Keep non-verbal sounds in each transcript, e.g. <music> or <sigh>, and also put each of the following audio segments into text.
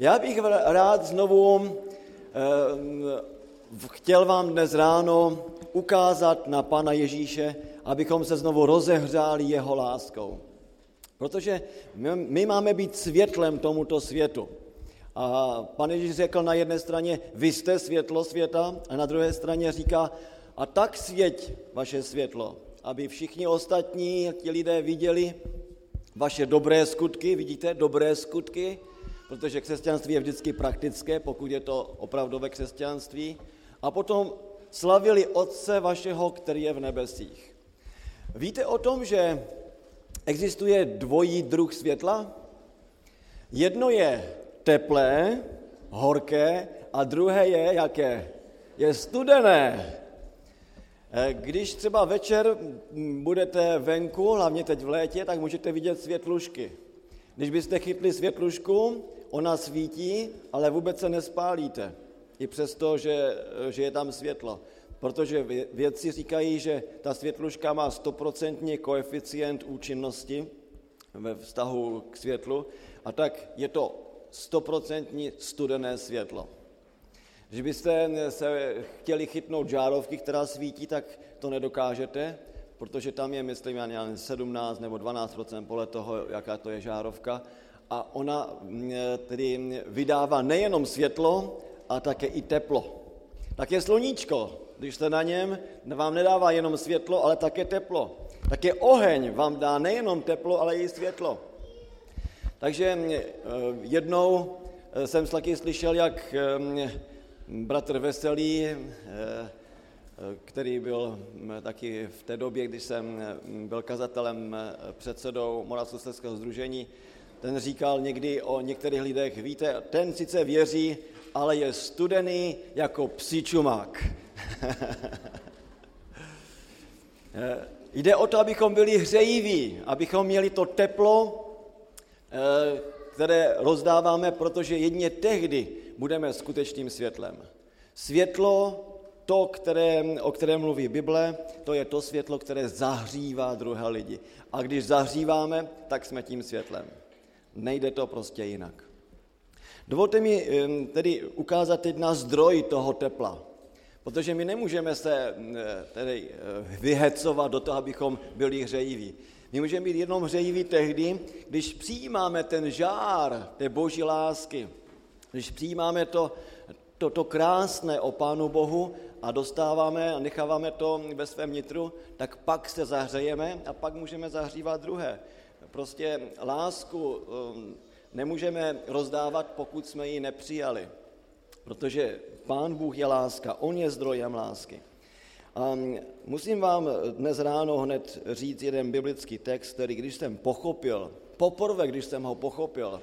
Já bych rád znovu eh, chtěl vám dnes ráno ukázat na Pana Ježíše, abychom se znovu rozehřáli jeho láskou. Protože my, máme být světlem tomuto světu. A pan Ježíš řekl na jedné straně, vy jste světlo světa, a na druhé straně říká, a tak svěť vaše světlo, aby všichni ostatní, ti lidé viděli vaše dobré skutky, vidíte, dobré skutky, protože křesťanství je vždycky praktické, pokud je to opravdové křesťanství, a potom slavili Otce vašeho, který je v nebesích. Víte o tom, že existuje dvojí druh světla? Jedno je teplé, horké a druhé je jaké? Je studené. Eh, když třeba večer budete venku, hlavně teď v létě, tak můžete vidět světlušky. Když byste chytli světlušku, ona svítí, ale vůbec se nespálíte. I přesto, že, že je tam světlo. Protože vědci říkají, že ta světluška má stoprocentní koeficient účinnosti ve vztahu k světlu, a tak je to stoprocentní studené světlo. Když byste se chtěli chytnout žárovky, která svítí, tak to nedokážete, protože tam je, myslím, já 17 nebo 12% podle toho, jaká to je žárovka. A ona mm, tedy vydává nejenom světlo, a také i teplo. je sluníčko, když jste na něm, vám nedává jenom světlo, ale také teplo. je oheň vám dá nejenom teplo, ale i světlo. Takže eh, jednou eh, jsem taky slyšel, jak bratr Veselý, který byl taky v té době, když jsem byl kazatelem předsedou Moravskoslezského združení, ten říkal někdy o některých lidech, víte, ten sice věří, ale je studený jako psí čumák. <laughs> Jde o to, abychom byli hřejiví, abychom měli to teplo, Eh, které rozdáváme, protože jedině tehdy budeme skutečným světlem. Světlo, to, které, o kterém mluví Bible, to je to světlo, které zahřívá druhé lidi. A když zahříváme, tak jsme tím světlem. Nejde to prostě jinak. Dovolte mi tedy ukázat teď na zdroj toho tepla. Protože my nemůžeme se tedy eh, vyhecovat do toho, abychom byli hřejiví. My můžeme být jenom hřejiví tehdy, když přijímáme ten žár té boží lásky, když přijímáme to, to, to krásné o Pánu Bohu a dostáváme a necháváme to ve svém nitru, tak pak se zahřejeme a pak můžeme zahřívat druhé. Prostě lásku um, nemůžeme rozdávat, pokud jsme ji nepřijali, protože Pán Bůh je láska, On je zdrojem lásky. A musím vám dnes ráno hned říct jeden biblický text, který když jsem pochopil, poprvé, když jsem ho pochopil,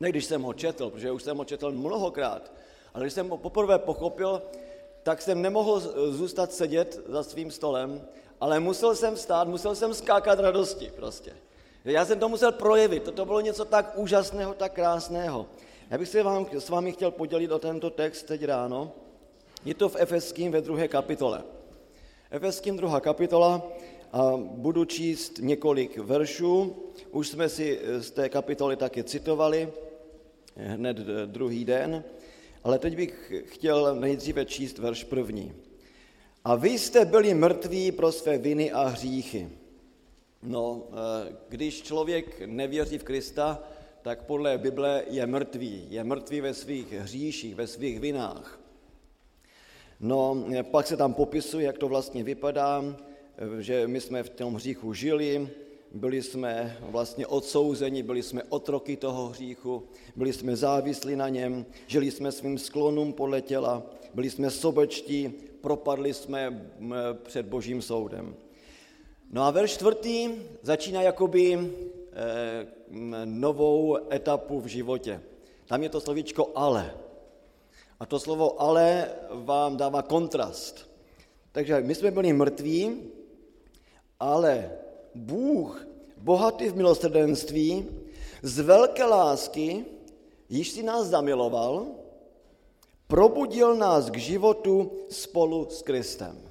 ne když jsem ho četl, protože už jsem ho četl mnohokrát, ale když jsem ho poprvé pochopil, tak jsem nemohl zůstat sedět za svým stolem, ale musel jsem stát, musel jsem skákat radosti prostě. Já jsem to musel projevit, to bylo něco tak úžasného, tak krásného. Já bych se vám, s vámi chtěl podělit o tento text teď ráno. Je to v Efeským ve druhé kapitole. Efeským druhá kapitola a budu číst několik veršů. Už jsme si z té kapitoly taky citovali hned druhý den, ale teď bych chtěl nejdříve číst verš první. A vy jste byli mrtví pro své viny a hříchy. No, eh, když člověk nevěří v Krista, tak podle Bible je mrtvý. Je mrtvý ve svých hříších, ve svých vinách. No, pak se tam popisuje, jak to vlastně vypadá, že my jsme v tom hříchu žili, byli jsme vlastně odsouzeni, byli jsme otroky toho hříchu, byli jsme závislí na něm, žili jsme svým sklonům podle těla, byli jsme sobečtí, propadli jsme před božím soudem. No a verš čtvrtý začíná jakoby eh, novou etapu v životě. Tam je to slovíčko ale. A to slovo ale vám dává kontrast. Takže my jsme byli mrtví, ale Bůh, bohatý v milosrdenství, z velké lásky, již si nás zamiloval, probudil nás k životu spolu s Kristem.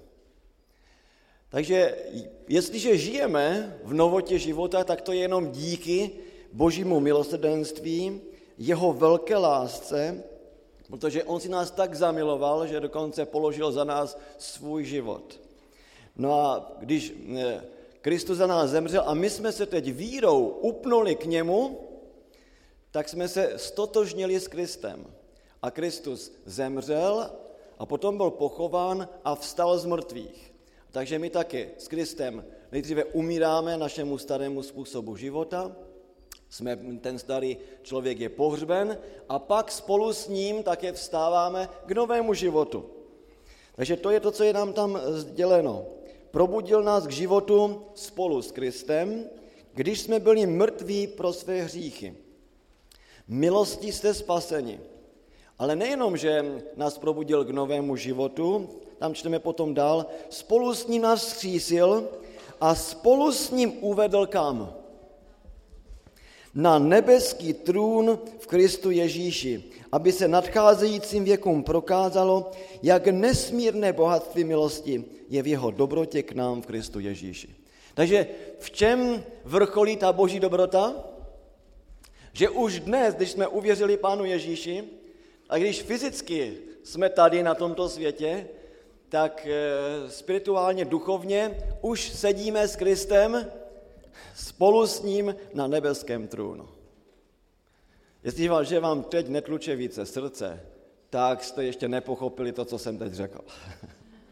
Takže jestliže žijeme v novotě života, tak to je jenom díky božímu milosrdenství, jeho velké lásce, protože on si nás tak zamiloval, že dokonce položil za nás svůj život. No a když eh, Kristus za nás zemřel a my jsme se teď vírou upnuli k němu, tak jsme se stotožnili s Kristem. A Kristus zemřel a potom byl pochován a vstal z mrtvých. Takže my taky s Kristem nejdříve umíráme našemu starému způsobu života, jsme, ten starý člověk je pohřben a pak spolu s ním také vstáváme k novému životu. Takže to je to, co je nám tam sděleno. Probudil nás k životu spolu s Kristem, když jsme byli mrtví pro své hříchy. Milostí jste spaseni. Ale nejenom, že nás probudil k novému životu, tam čteme potom dál, spolu s ním nás vzkřísil a spolu s ním uvedl kam? Na nebeský trůn v Kristu Ježíši, aby se nadcházejícím věkům prokázalo, jak nesmírné bohatství milosti je v jeho dobrotě k nám v Kristu Ježíši. Takže v čem vrcholí ta boží dobrota? Že už dnes, když jsme uvěřili Pánu Ježíši, a když fyzicky jsme tady na tomto světě, tak eh, spirituálně, duchovně už sedíme s Kristem spolu s ním na nebeském trůnu. Jestliže vám teď netluče více srdce, tak jste ještě nepochopili to, co jsem teď řekl.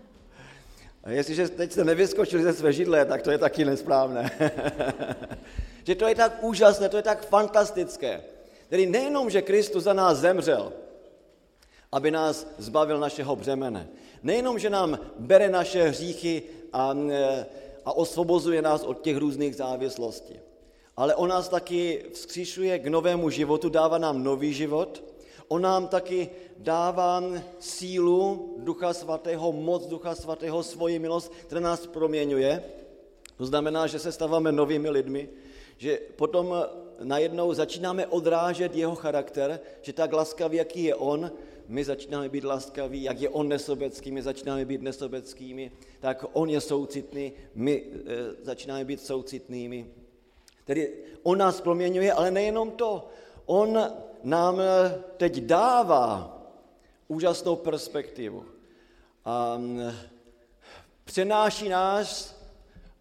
<laughs> A jestliže teď jste nevyskočili ze své židle, tak to je taky nesprávné. <laughs> že to je tak úžasné, to je tak fantastické. Tedy nejenom, že Kristus za nás zemřel, aby nás zbavil našeho břemene. Nejenom, že nám bere naše hříchy a, e, a osvobozuje nás od těch různých závislostí, ale on nás taky vzkříšuje k novému životu, dává nám nový život, on nám taky dává sílu Ducha Svatého, moc Ducha Svatého, svoji milost, která nás proměňuje. To znamená, že se stáváme novými lidmi, že potom najednou začínáme odrážet jeho charakter, že tak laskavý, jaký je on, my začínáme být laskaví, jak je on nesobecký, my začínáme být nesobeckými, tak on je soucitný, my e, začínáme být soucitnými. Tedy on nás proměňuje, ale nejenom to. On nám eh, teď dává úžasnou perspektivu. A mm, přenáší nás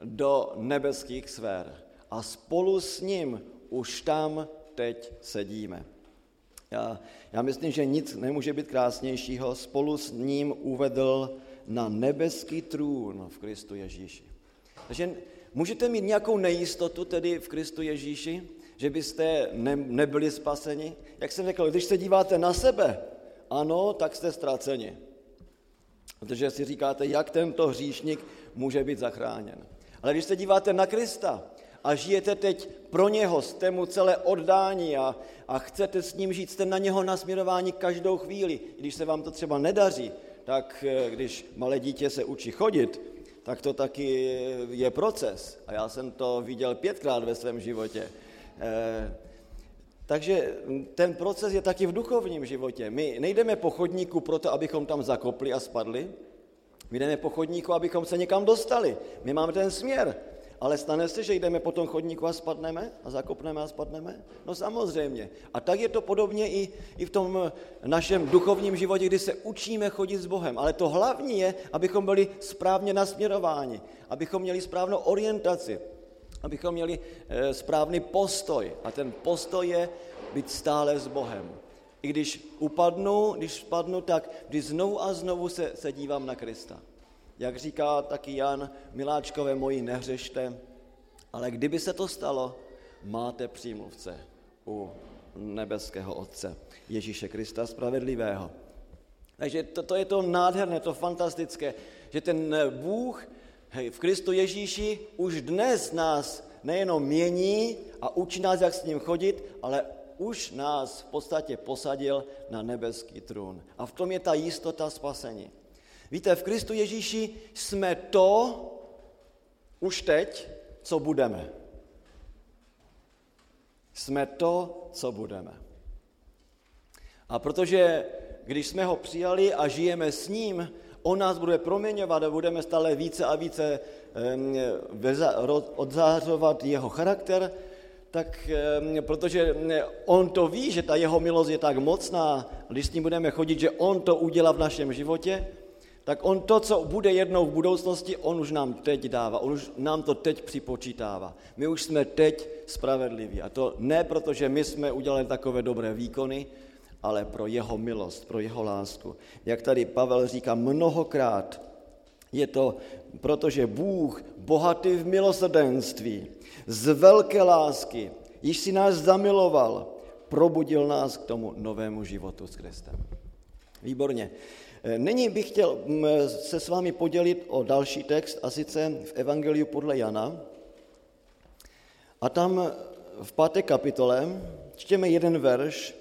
do nebeských sfér. A spolu s ním už tam teď sedíme. Já, já myslím, že nic nemůže být krásnějšího. Spolu s ním uvedl na nebeský trůn v Kristu Ježíši. Takže můžete mít nějakou nejistotu tedy v Kristu Ježíši, že byste ne, nebyli spaseni? Jak jsem řekl, když se díváte na sebe, ano, tak jste ztraceni. Protože si říkáte, jak tento hříšník může být zachráněn. Ale když se díváte na Krista, a žijete teď pro něho, jste mu celé oddání a, a chcete s ním žít, jste na něho nasměrování každou chvíli. Když se vám to třeba nedaří, tak eh, když malé dítě se učí chodit, tak to taky je proces. A já jsem to viděl pětkrát ve svém životě. E, takže ten proces je taky v duchovním životě. My nejdeme po chodníku proto, abychom tam zakopli a spadli. My jdeme po chodníku, abychom se někam dostali. My máme ten směr. Ale stane se, že jdeme po tom chodníku a spadneme a zakopneme a spadneme? No samozřejmě. A tak je to podobně i, i v tom našem duchovním životě, kdy se učíme chodit s Bohem. Ale to hlavní je, abychom byli správně nasměrováni, abychom měli správnou orientaci, abychom měli e, správný postoj. A ten postoj je být stále s Bohem. I když upadnu, když spadnu, tak vždy znovu a znovu se, se dívám na Krista. Jak říká taky Jan, miláčkové moji, nehřešte, ale kdyby se to stalo, máte přímluvce u nebeského Otce, Ježíše Krista Spravedlivého. Takže to, to je to nádherné, to fantastické, že ten Bůh hej, v Kristu Ježíši už dnes nás nejenom mění a učí nás, jak s ním chodit, ale už nás v podstatě posadil na nebeský trůn. A v tom je ta jistota spasení. Víte, v Kristu Ježíši jsme to už teď, co budeme. Jsme to, co budeme. A protože když jsme ho přijali a žijeme s ním, on nás bude proměňovat a budeme stále více a více odzářovat jeho charakter, tak protože on to ví, že ta jeho milost je tak mocná, když s ním budeme chodit, že on to udělá v našem životě, tak on to, co bude jednou v budoucnosti, on už nám teď dává, on už nám to teď připočítává. My už jsme teď spravedliví. A to ne proto, že my jsme udělali takové dobré výkony, ale pro jeho milost, pro jeho lásku. Jak tady Pavel říká mnohokrát, je to proto, že Bůh, bohatý v milosrdenství, z velké lásky, již si nás zamiloval, probudil nás k tomu novému životu s Kristem. Výborně. Nyní bych chtěl mm, se s vámi podělit o další text, a sice v Evangeliu podle Jana. A tam v páté kapitole čtěme jeden verš,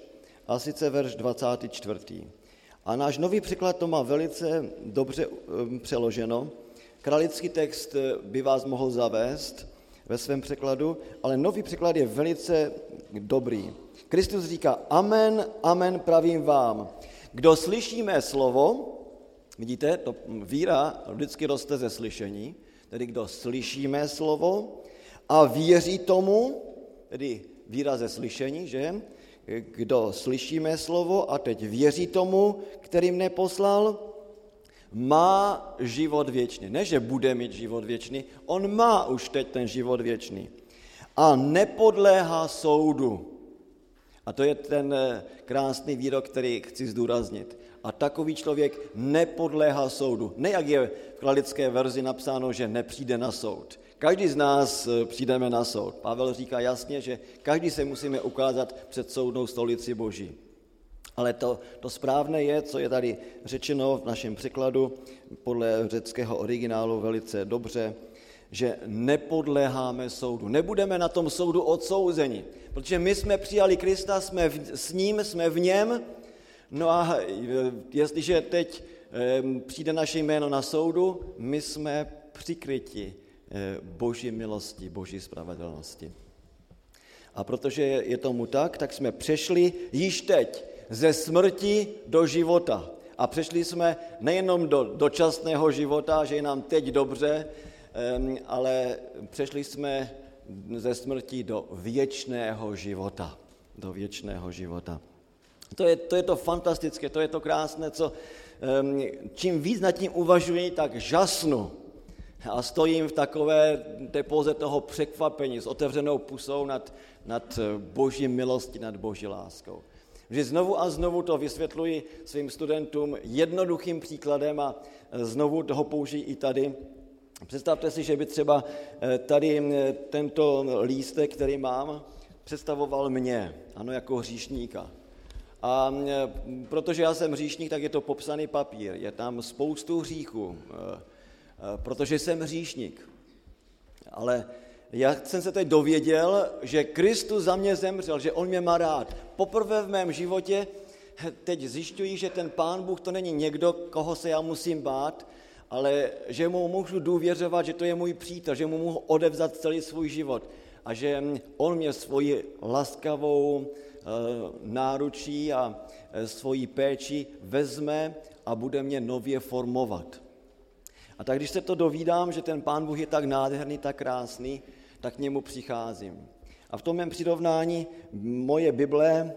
a sice verš 24. A náš nový překlad to má velice dobře mm, přeloženo. Kralický text eh, by vás mohl zavést ve svém překladu, ale nový překlad je velice dobrý. Kristus říká, amen, amen pravím vám. Kdo slyší mé slovo, vidíte, to víra vždycky roste ze slyšení, tedy kdo slyší mé slovo a věří tomu, tedy víra ze slyšení, že? Kdo slyší mé slovo a teď věří tomu, který mne poslal, má život věčný. Ne, že bude mít život věčný, on má už teď ten život věčný. A nepodléhá soudu. A to je ten eh, krásný výrok, který chci zdůraznit. A takový člověk nepodléhá soudu. Ne jak je v kladické verzi napsáno, že nepřijde na soud. Každý z nás eh, přijdeme na soud. Pavel říká jasně, že každý se musíme ukázat před soudnou stolici Boží. Ale to, to správné je, co je tady řečeno v našem překladu, podle řeckého originálu velice dobře, že nepodléháme soudu. Nebudeme na tom soudu odsouzeni, protože my jsme přijali Krista, jsme v, s ním, jsme v něm, no a e, jestliže teď e, přijde naše jméno na soudu, my jsme přikryti e, boží milosti, boží spravedlnosti. A protože je tomu tak, tak jsme přešli již teď ze smrti do života. A přešli jsme nejenom do dočasného života, že je nám teď dobře, ale přešli jsme ze smrti do věčného života. Do věčného života. To je, to je to fantastické, to je to krásné, co čím víc nad tím uvažuji, tak žasnu. A stojím v takové té poze toho překvapení s otevřenou pusou nad, nad boží milostí, nad boží láskou. Že znovu a znovu to vysvětluji svým studentům jednoduchým příkladem a znovu toho použijí i tady. Představte si, že by třeba eh, tady eh, tento lístek, který mám, představoval mě, ano, jako hříšníka. A eh, protože já jsem hříšník, tak je to popsaný papír, je tam spoustu hříchů, protože jsem hříšník. Ale já jsem se teď dověděl, že Kristus za mě zemřel, že on mě má rád. Poprvé v mém životě teď zjišťuji, že ten pán Bůh to není někdo, koho se já musím bát, ale že mu můžu důvěřovat, že to je můj přítel, že mu mohu odevzat celý svůj život a že on mě svoji laskavou eh, náručí a eh, svoji péči vezme a bude mě nově formovat. A tak když se to dovídám, že ten Pán Bůh je tak nádherný, tak krásný, tak k němu přicházím. A v tom mém přirovnání moje Bible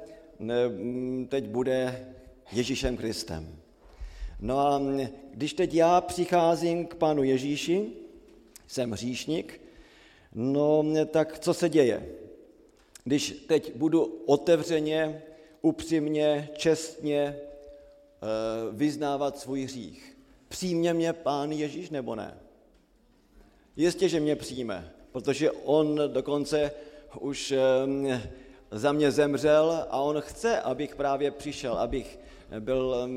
teď bude Ježíšem Kristem. No a když teď já přicházím k Pánu Ježíši, jsem hříšník, no tak co se děje? Když teď budu otevřeně, upřímně, čestně eh, vyznávat svůj hřích, přijme mě Pán Ježíš nebo ne? Jistě, že mě přijme, protože on dokonce už eh, za mě zemřel a on chce, abych právě přišel, abych byl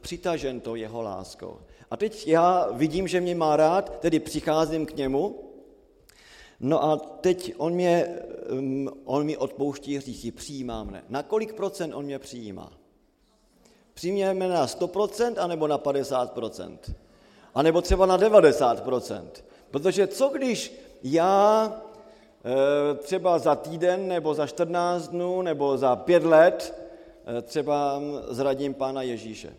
přitažen tou jeho láskou. A teď já vidím, že mě má rád, tedy přicházím k němu, no a teď on, mě, on mi odpouští hříchy, přijímá mne. Na kolik procent on mě přijímá? Přijměme na 100% anebo na 50%? A nebo třeba na 90%? Protože co když já třeba za týden nebo za 14 dnů nebo za pět let Eh, třeba zradím Pána Ježíše.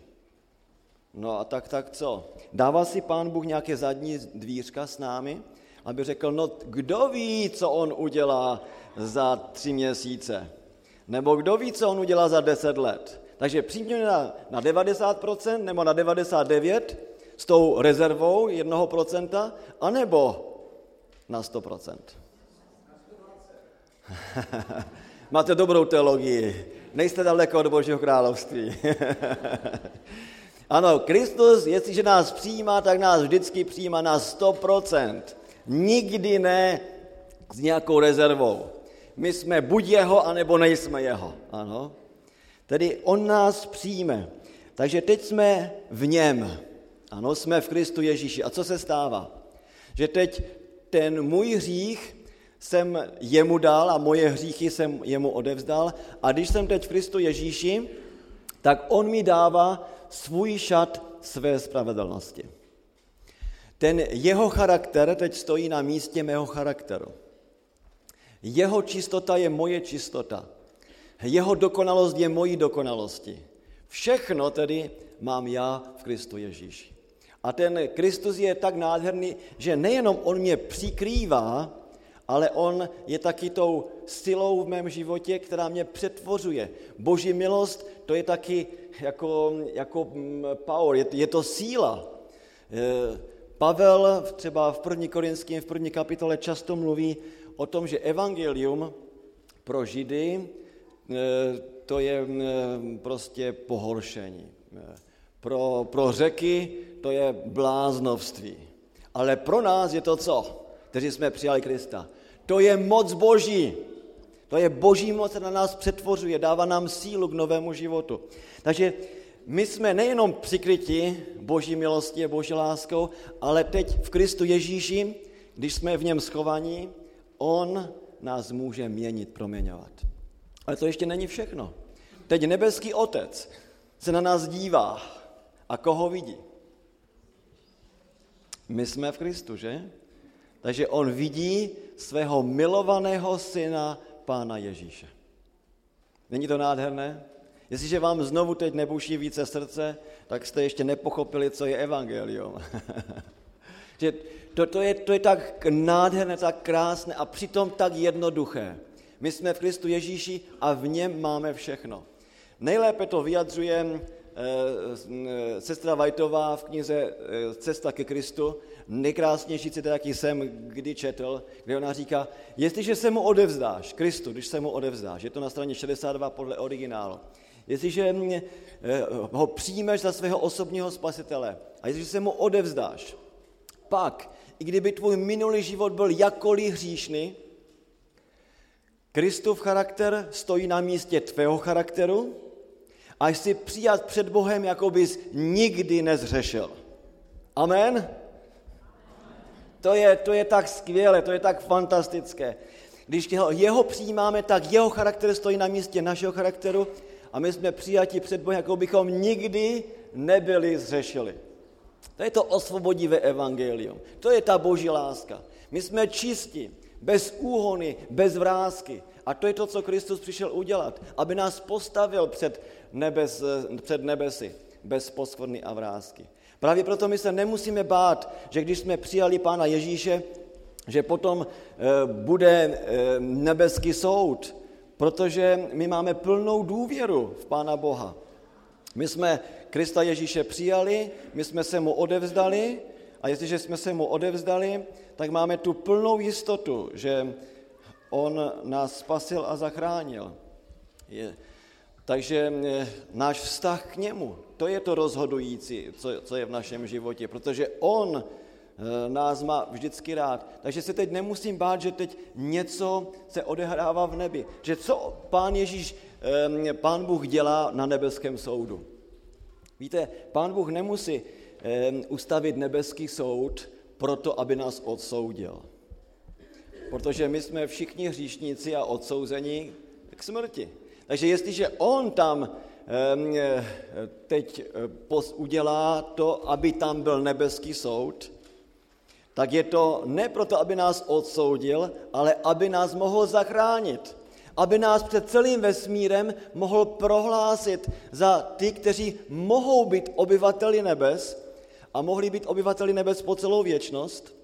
No a tak, tak co? Dává si Pán Bůh nějaké zadní dvířka s námi? aby řekl, no kdo ví, co on udělá za tři měsíce, nebo kdo ví, co on udělá za deset let. Takže přijďme na, na 90% nebo na 99% s tou rezervou 1%, anebo na 100%. <laughs> Máte dobrou teologii. Nejste daleko od Božího království. <laughs> ano, Kristus, jestliže nás přijímá, tak nás vždycky přijímá na 100%. Nikdy ne s nějakou rezervou. My jsme buď jeho, anebo nejsme jeho. Ano. Tedy on nás přijme. Takže teď jsme v něm. Ano, jsme v Kristu Ježíši. A co se stává? Že teď ten můj hřích jsem jemu dal a moje hříchy jsem jemu odevzdal. A když jsem teď v Kristu Ježíši, tak on mi dává svůj šat své spravedlnosti. Ten jeho charakter teď stojí na místě mého charakteru. Jeho čistota je moje čistota. Jeho dokonalost je mojí dokonalosti. Všechno tedy mám já v Kristu Ježíši. A ten Kristus je tak nádherný, že nejenom on mě přikrývá, ale on je taky tou silou v mém životě, která mě přetvořuje. Boží milost, to je taky jako, jako mm, power, je, je to síla. E, Pavel třeba v první korinském, v první kapitole často mluví o tom, že evangelium pro Židy e, to je prostě pohoršení. E, pro, pro řeky to je bláznovství. Ale pro nás je to co? Kteří jsme přijali Krista. To je moc Boží. To je Boží moc, která nás přetvořuje, dává nám sílu k novému životu. Takže my jsme nejenom přikryti Boží milosti a Boží láskou, ale teď v Kristu Ježíši, když jsme v něm schovaní, On nás může měnit, proměňovat. Ale to ještě není všechno. Teď nebeský Otec se na nás dívá a koho vidí? My jsme v Kristu, že? Takže on vidí svého milovaného syna, Pána Ježíše. Není to nádherné? Jestliže vám znovu teď nebuší více srdce, tak jste ještě nepochopili, co je evangelium. <laughs> že to, to, je, to je tak nádherné, tak krásné a přitom tak jednoduché. My jsme v Kristu Ježíši a v něm máme všechno. Nejlépe to vyjadřuje eh, sestra Vajtová v knize eh, Cesta ke Kristu, nejkrásnější citát, jsem kdy četl, kde ona říká, jestliže se mu odevzdáš, Kristu, když se mu odevzdáš, je to na straně 62 podle originálu, jestliže ho přijmeš za svého osobního spasitele a jestliže se mu odevzdáš, pak, i kdyby tvůj minulý život byl jakkoliv hříšný, Kristův charakter stojí na místě tvého charakteru a jsi přijat před Bohem, jako bys nikdy nezřešil. Amen? To je, to je tak skvělé, to je tak fantastické. Když jeho přijímáme, tak jeho charakter stojí na místě našeho charakteru a my jsme přijati před Bohem, jako bychom nikdy nebyli zřešili. To je to osvobodivé evangelium. To je ta boží láska. My jsme čistí, bez úhony, bez vrázky. A to je to, co Kristus přišel udělat, aby nás postavil před, nebes, před nebesy, bez poskvrny a vrázky. Právě proto my se nemusíme bát, že když jsme přijali Pána Ježíše, že potom eh, bude eh, nebeský soud, protože my máme plnou důvěru v Pána Boha. My jsme Krista Ježíše přijali, my jsme se mu odevzdali a jestliže jsme se mu odevzdali, tak máme tu plnou jistotu, že on nás spasil a zachránil. Je, takže eh, náš vztah k němu, to je to rozhodující, co, co je v našem životě, protože on eh, nás má vždycky rád. Takže se teď nemusím bát, že teď něco se odehrává v nebi. Že co pán Ježíš, eh, pán Bůh dělá na nebeském soudu. Víte, pán Bůh nemusí ustavit nebeský soud proto, aby nás odsoudil. Protože my jsme všichni hříšníci a odsouzení k smrti. Takže jestliže on tam teď eh, udělá to, aby tam byl nebeský soud, tak je to ne proto, aby nás odsoudil, ale aby nás mohl zachránit. Aby nás před celým vesmírem mohl prohlásit za ty, kteří mohou být obyvateli nebes a mohli být obyvateli nebes po celou věčnost,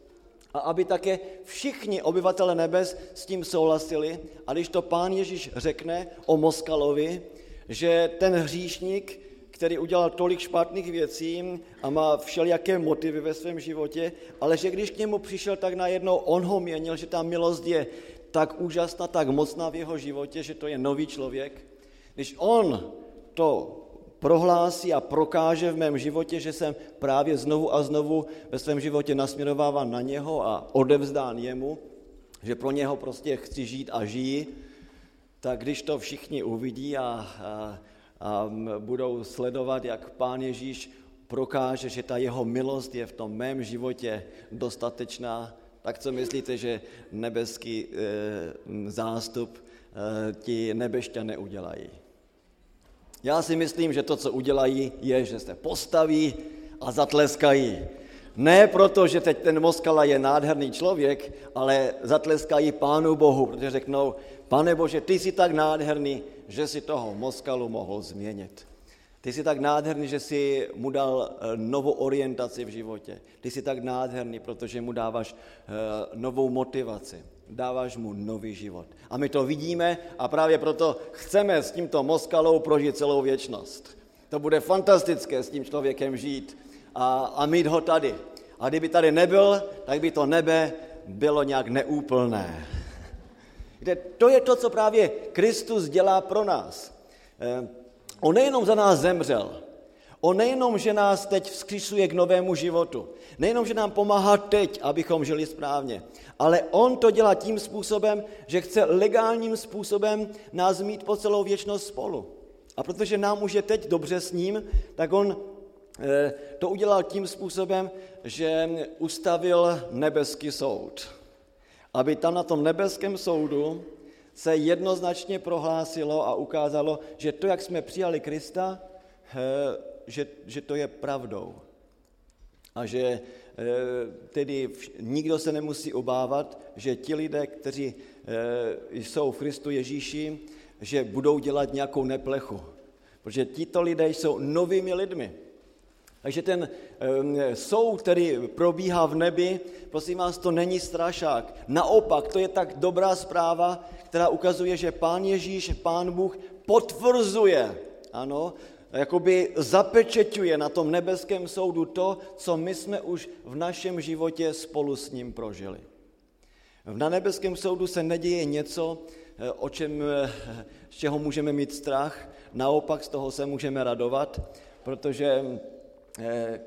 A aby také všichni obyvatele nebes s tím souhlasili. A když to pán Ježíš řekne o Moskalovi, že ten hříšník, který udělal tolik špatných věcí a má všelijaké motivy ve svém životě, ale že když k němu přišel, tak najednou on ho měnil, že ta milost je tak úžasná, tak mocná v jeho životě, že to je nový člověk. Když on to prohlásí a prokáže v mém životě, že jsem právě znovu a znovu ve svém životě nasměrováván na něho a odevzdán jemu, že pro něho prostě chci žít a žijí, tak když to všichni uvidí a, a, a budou sledovat, jak pán Ježíš prokáže, že ta jeho milost je v tom mém životě dostatečná, tak co myslíte, že nebeský e, zástup e, ti nebešťané udělají? Já si myslím, že to, co udělají, je, že se postaví a zatleskají. Ne proto, že teď ten Moskala je nádherný člověk, ale zatleskají Pánu Bohu, protože řeknou, pane Bože, ty jsi tak nádherný, že si toho Moskalu mohl změnit. Ty jsi tak nádherný, že jsi mu dal eh, novou orientaci v životě. Ty jsi tak nádherný, protože mu dáváš eh, novou motivaci dáváš mu nový život. A my to vidíme a právě proto chceme s tímto Moskalou prožít celou věčnost. To bude fantastické s tím člověkem žít a, a mít ho tady. A kdyby tady nebyl, tak by to nebe bylo nějak neúplné. Kde to je to, co právě Kristus dělá pro nás. Eh, on nejenom za nás zemřel, On nejenom, že nás teď vzkřisuje k novému životu, nejenom, že nám pomáhá teď, abychom žili správně, ale on to dělá tím způsobem, že chce legálním způsobem nás mít po celou věčnost spolu. A protože nám už je teď dobře s ním, tak on eh, to udělal tím způsobem, že ustavil nebeský soud. Aby tam na tom nebeském soudu se jednoznačně prohlásilo a ukázalo, že to, jak jsme přijali Krista, že, že to je pravdou. A že e, tedy nikdo se nemusí obávat, že ti lidé, kteří e, jsou v Kristu Ježíši, že budou dělat nějakou neplechu. Protože tito lidé jsou novými lidmi. Takže ten e, soud, který probíhá v nebi, prosím vás, to není strašák. Naopak, to je tak dobrá zpráva, která ukazuje, že Pán Ježíš, Pán Bůh potvrzuje, ano, jakoby zapečeťuje na tom nebeském soudu to, co my jsme už v našem životě spolu s ním prožili. Na nebeském soudu se neděje něco, eh, o čem, eh, z čeho můžeme mít strach, naopak z toho se můžeme radovat, protože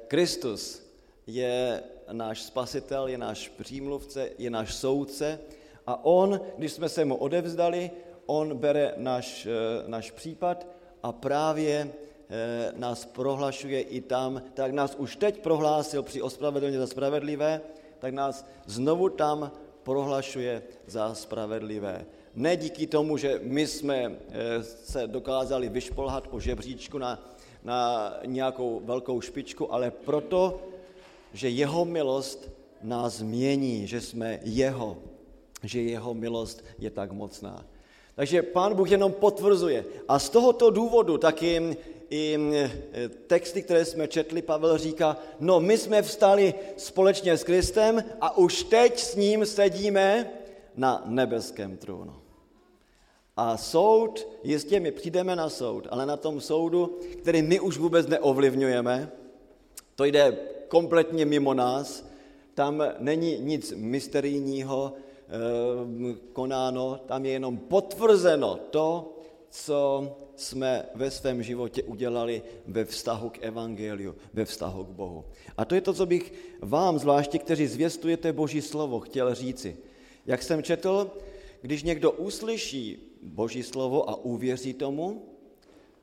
Kristus je náš spasitel, je náš přímluvce, je náš soudce a on, když jsme se mu odevzdali, on bere náš, náš případ a právě Eh, nás prohlašuje i tam, tak nás už teď prohlásil při ospravedlně za spravedlivé, tak nás znovu tam prohlašuje za spravedlivé. Ne díky tomu, že my jsme eh, se dokázali vyšpolhat po žebříčku na, na nějakou velkou špičku, ale proto, že jeho milost nás mění, že jsme jeho, že jeho milost je tak mocná. Takže pán Bůh jenom potvrzuje. A z tohoto důvodu taky i e, texty, které jsme četli, Pavel říká, no my jsme vstali společně s Kristem a už teď s ním sedíme na nebeském trůnu. A soud, jistě my přijdeme na soud, ale na tom soudu, který my už vůbec neovlivňujeme, to jde kompletně mimo nás, tam není nic mysterijního e, konáno, tam je jenom potvrzeno to, co jsme ve svém životě udělali ve vztahu k Evangeliu, ve vztahu k Bohu. A to je to, co bych vám, zvláště kteří zvěstujete Boží slovo, chtěl říci. Jak jsem četl, když někdo uslyší Boží slovo a uvěří tomu,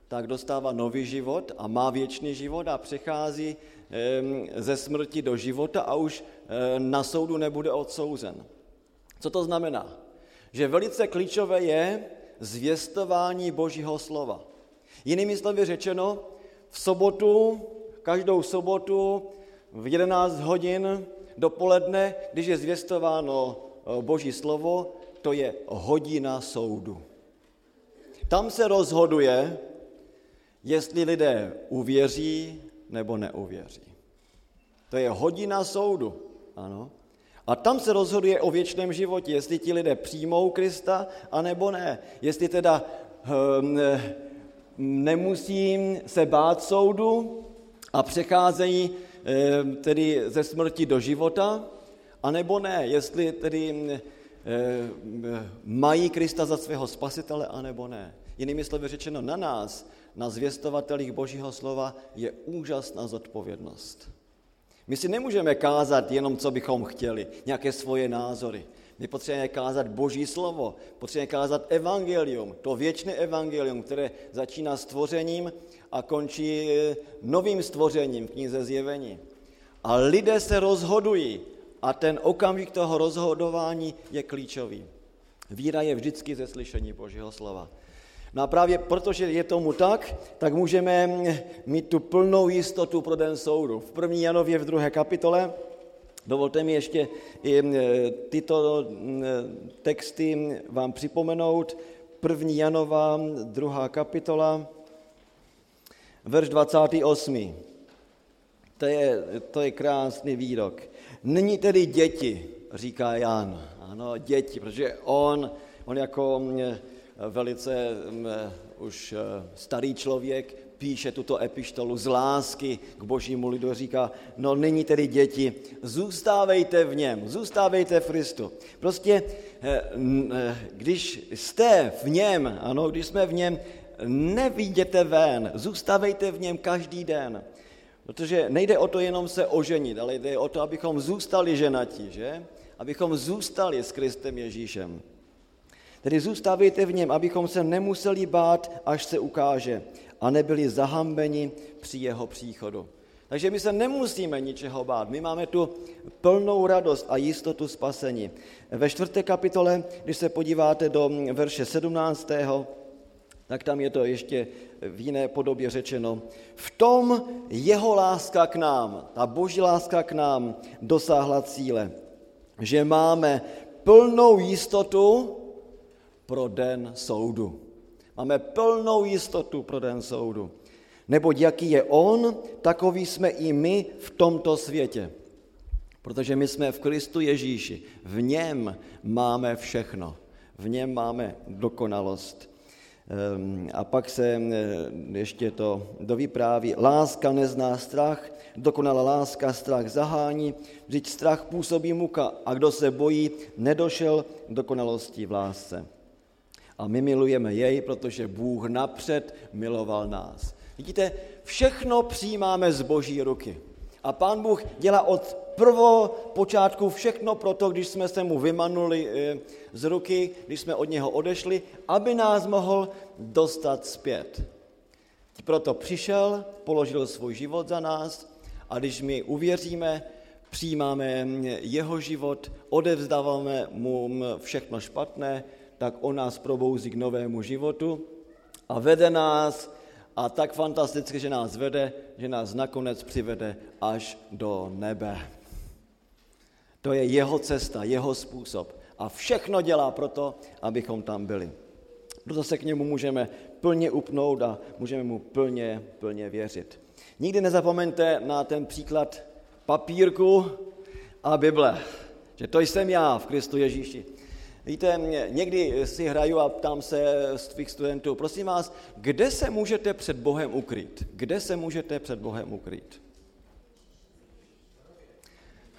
tak dostává nový život a má věčný život a přechází ze smrti do života a už na soudu nebude odsouzen. Co to znamená? Že velice klíčové je, zvěstování Božího slova. Jinými slovy řečeno, v sobotu, každou sobotu v 11 hodin dopoledne, když je zvěstováno eh, Boží slovo, to je hodina soudu. Tam se rozhoduje, jestli lidé uvěří nebo neuvěří. To je hodina soudu, ano. A tam se rozhoduje o věčném životě, jestli ti lidé přijmou Krista, anebo ne. Jestli teda hm, nemusí se bát soudu a přecházejí hm, tedy ze smrti do života, anebo ne. Jestli tedy mají Krista za svého spasitele, anebo ne. Jinými slovy řečeno, na nás, na zvěstovatelích Božího slova, je úžasná zodpovědnost. My si nemůžeme kázat jenom, co bychom chtěli, nějaké svoje názory. My potřebujeme kázat Boží slovo, potřebujeme kázat evangelium, to věčné evangelium, které začíná stvořením a končí eh, novým stvořením v knize zjevení. A lidé se rozhodují a ten okamžik toho rozhodování je klíčový. Víra je vždycky ze slyšení Božího slova. No a právě protože je tomu tak, tak můžeme mít tu plnou jistotu pro den soudu. V první Janově v druhé kapitole, dovolte mi ještě i tyto texty vám připomenout. První Janova, druhá kapitola, verš 28. To je, to je krásný výrok. Není tedy děti, říká Jan. Ano, děti, protože on, on jako velice mm, eh, už eh, starý člověk, píše tuto epištolu z lásky k božímu lidu, říká, no nyní tedy děti, zůstávejte v něm, zůstávejte v Kristu. Prostě, eh, když jste v něm, ano, když jsme v něm, nevíděte ven, zůstávejte v něm každý den. Protože nejde o to jenom se oženit, ale jde o to, abychom zůstali ženatí, že? Abychom zůstali s Kristem Ježíšem. Tedy zůstávejte v něm, abychom se nemuseli bát, až se ukáže a nebyli zahambeni při jeho příchodu. Takže my se nemusíme ničeho bát. My máme tu plnou radost a jistotu spasení. Ve čtvrté kapitole, když se podíváte do verše 17., tak tam je to ještě v jiné podobě řečeno. V tom jeho láska k nám, ta boží láska k nám dosáhla cíle, že máme plnou jistotu pro den soudu. Máme plnou jistotu pro den soudu. Neboť jaký je on, takový jsme i my v tomto světě. Protože my jsme v Kristu Ježíši. V něm máme všechno. V něm máme dokonalost. Ehm, a pak se eh, ještě to dovypráví. Láska nezná strach, dokonalá láska strach zahání, vždyť strach působí muka a kdo se bojí, nedošel dokonalosti v lásce. A my milujeme jej, protože Bůh napřed miloval nás. Vidíte, všechno přijímáme z boží ruky. A pán Bůh dělá od prvo počátku všechno pro to, když jsme se mu vymanuli eh, z ruky, když jsme od něho odešli, aby nás mohl dostat zpět. Proto přišel, položil svůj život za nás a když my uvěříme, přijímáme jeho život, odevzdáváme mu všechno špatné, tak on nás probouzí k novému životu a vede nás a tak fantasticky, že nás vede, že nás nakonec přivede až do nebe. To je jeho cesta, jeho způsob. A všechno dělá proto, abychom tam byli. Proto se k němu můžeme plně upnout a můžeme mu plně, plně věřit. Nikdy nezapomeňte na ten příklad papírku a Bible. Že to jsem já v Kristu Ježíši. Víte, někdy si hraju a ptám se z tvých studentů, prosím vás, kde se můžete před Bohem ukrýt? Kde se můžete před Bohem ukrýt?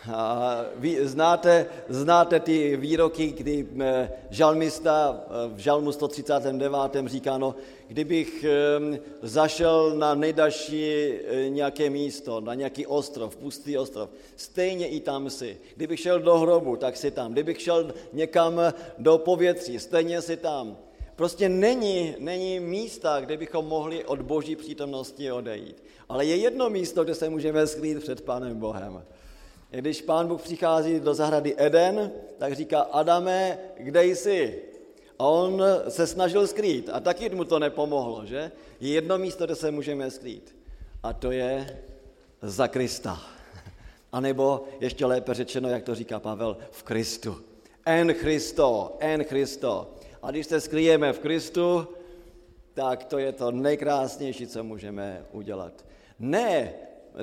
A vy znáte, znáte ty výroky, kdy eh, žalmista eh, v žalmu 139. říká, no, kdybych ehm, zašel na nejdažší eh, nějaké místo, na nějaký ostrov, pustý ostrov, stejně i tam si. Kdybych šel do hrobu, tak si tam. Kdybych šel někam do povětří, stejně si tam. Prostě není, není místa, kde bychom mohli od boží přítomnosti odejít. Ale je jedno místo, kde se můžeme skrýt před Pánem Bohem. Když pán Bůh přichází do zahrady Eden, tak říká, Adame, kde jsi? A on se snažil skrýt a taky mu to nepomohlo, že? Je jedno místo, kde se můžeme skrýt. A to je za Krista. <laughs> A nebo ještě lépe řečeno, jak to říká Pavel, v Kristu. En Christo, en Christo. A když se skryjeme v Kristu, tak to je to nejkrásnější, co můžeme udělat. Ne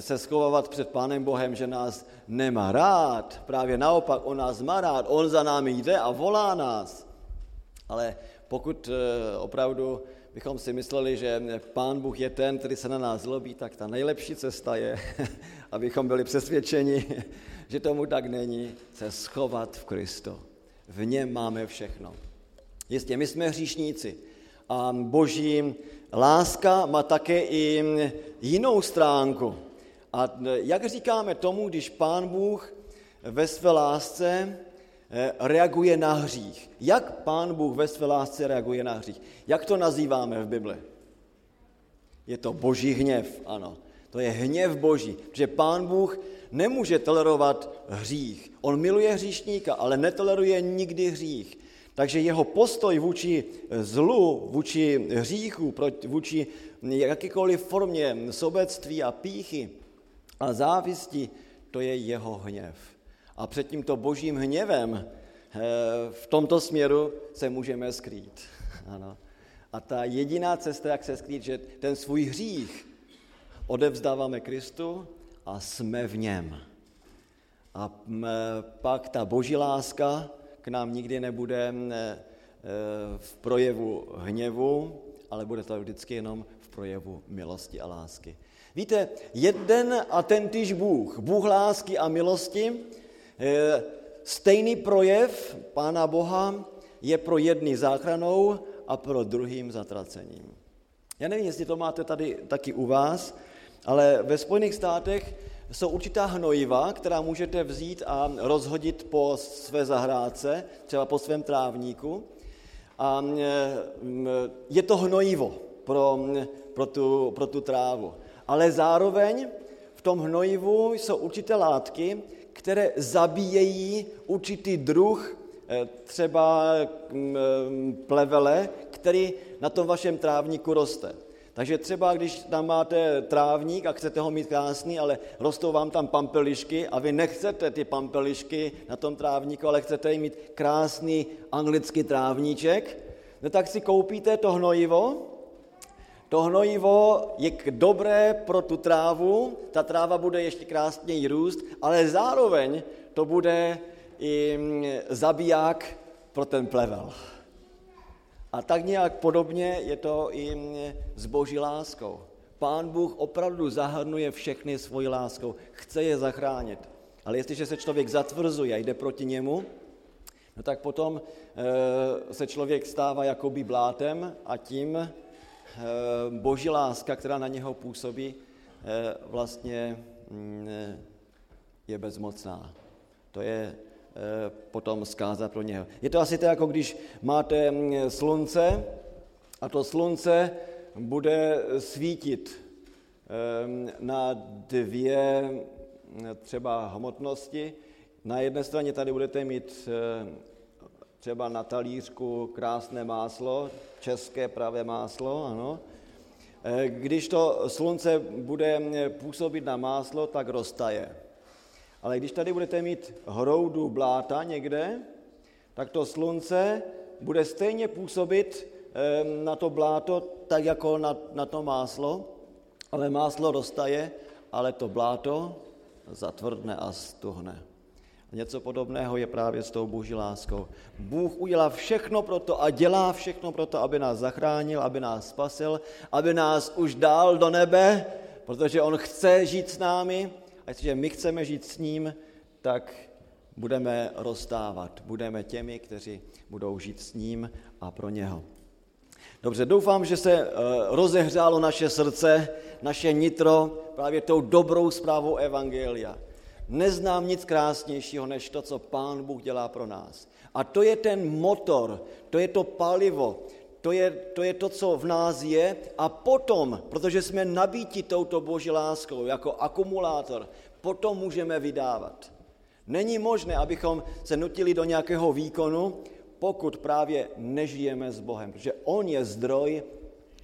se schovávat před Pánem Bohem, že nás nemá rád. Právě naopak, on nás má rád, on za námi jde a volá nás. Ale pokud eh, opravdu bychom si mysleli, že Pán Bůh je ten, který se na nás zlobí, tak ta nejlepší cesta je, <laughs> abychom byli přesvědčeni, <laughs> že tomu tak není, se schovat v Kristu. V něm máme všechno. Jistě, my jsme hříšníci a boží láska má také i jinou stránku. A jak říkáme tomu, když Pán Bůh ve své lásce eh, reaguje na hřích? Jak Pán Bůh ve své lásce reaguje na hřích? Jak to nazýváme v Bibli? Je to boží hněv, ano. To je hněv boží, že Pán Bůh nemůže tolerovat hřích. On miluje hříšníka, ale netoleruje nikdy hřích. Takže jeho postoj vůči zlu, vůči hříchu, vůči jakýkoliv formě sobectví a píchy a závisti, to je jeho hněv. A před tímto božím hněvem eh, v tomto směru se můžeme skrýt. <laughs> Ano. A ta jediná cesta, jak se skrýt, že ten svůj hřích odevzdáváme Kristu a jsme v něm. A pak ta boží láska k nám nikdy nebude e, v projevu hněvu, ale bude to vždycky jenom v projevu milosti a lásky. Víte, jeden a ten týž Bůh, Bůh lásky a milosti, e, stejný projev Pána Boha je pro jedny záchranou a pro druhým zatracením. Já nevím, jestli to máte tady taky u vás, ale ve Spojených státech jsou určitá hnojiva, která můžete vzít a rozhodit po své zahrádce, třeba po svém trávníku. A je to hnojivo pro, pro, tu, pro tu trávu. Ale zároveň v tom hnojivu jsou určité látky, které zabíjejí určitý druh eh, třeba plevele, který na tom vašem trávníku roste. Takže třeba, když tam máte trávník a chcete ho mít krásný, ale rostou vám tam pampelišky a vy nechcete ty pampelišky na tom trávníku, ale chcete mít krásný anglický trávníček, no tak si koupíte to hnojivo. To hnojivo je dobré pro tu trávu, ta tráva bude ještě krásněji růst, ale zároveň to bude i mm, zabiják pro ten plevel. A tak nějak podobně je to i s boží láskou. Pán Bůh opravdu zahrnuje všechny svojí láskou, chce je zachránit. Ale jestliže se člověk zatvrzuje a jde proti němu, no tak potom e, se člověk stává jakoby blátem a tím boží láska, která na něho působí, e, vlastně mm, je bezmocná. To je Eh, potom zkázat pro něho. Je to asi tak, jako když máte mm, slunce a to slunce bude svítit ehm, na dvě mm, třeba hmotnosti. Na jedné straně tady budete mít eh, třeba na talířku krásné máslo, české pravé máslo, ano. Eh, když to slunce bude působit na máslo, tak roztaje. Ale když tady budete mít hroudu bláta někde, tak to slunce bude stejně působit na to bláto tak jako na, na to máslo, ale máslo roztaje, ale to bláto zatvrdne a stuhne. Něco podobného je právě s tou boží láskou. Bůh udělá všechno pro to a dělá všechno pro to, aby nás zachránil, aby nás spasil, aby nás už dál do nebe, protože On chce žít s námi, a jestliže my chceme žít s ním, tak budeme rozstávat. Budeme těmi, kteří budou žít s ním a pro něho. Dobře, doufám, že se eh, rozehřálo naše srdce, naše nitro právě tou dobrou zprávou Evangelia. Neznám nic krásnějšího, než to, co Pán Bůh dělá pro nás. A to je ten motor, to je to palivo, to je, to je to, co v nás je a potom, protože jsme nabíti touto boží láskou jako akumulátor, potom můžeme vydávat. Není možné, abychom se nutili do nějakého výkonu, pokud právě nežijeme s Bohem, protože On je zdroj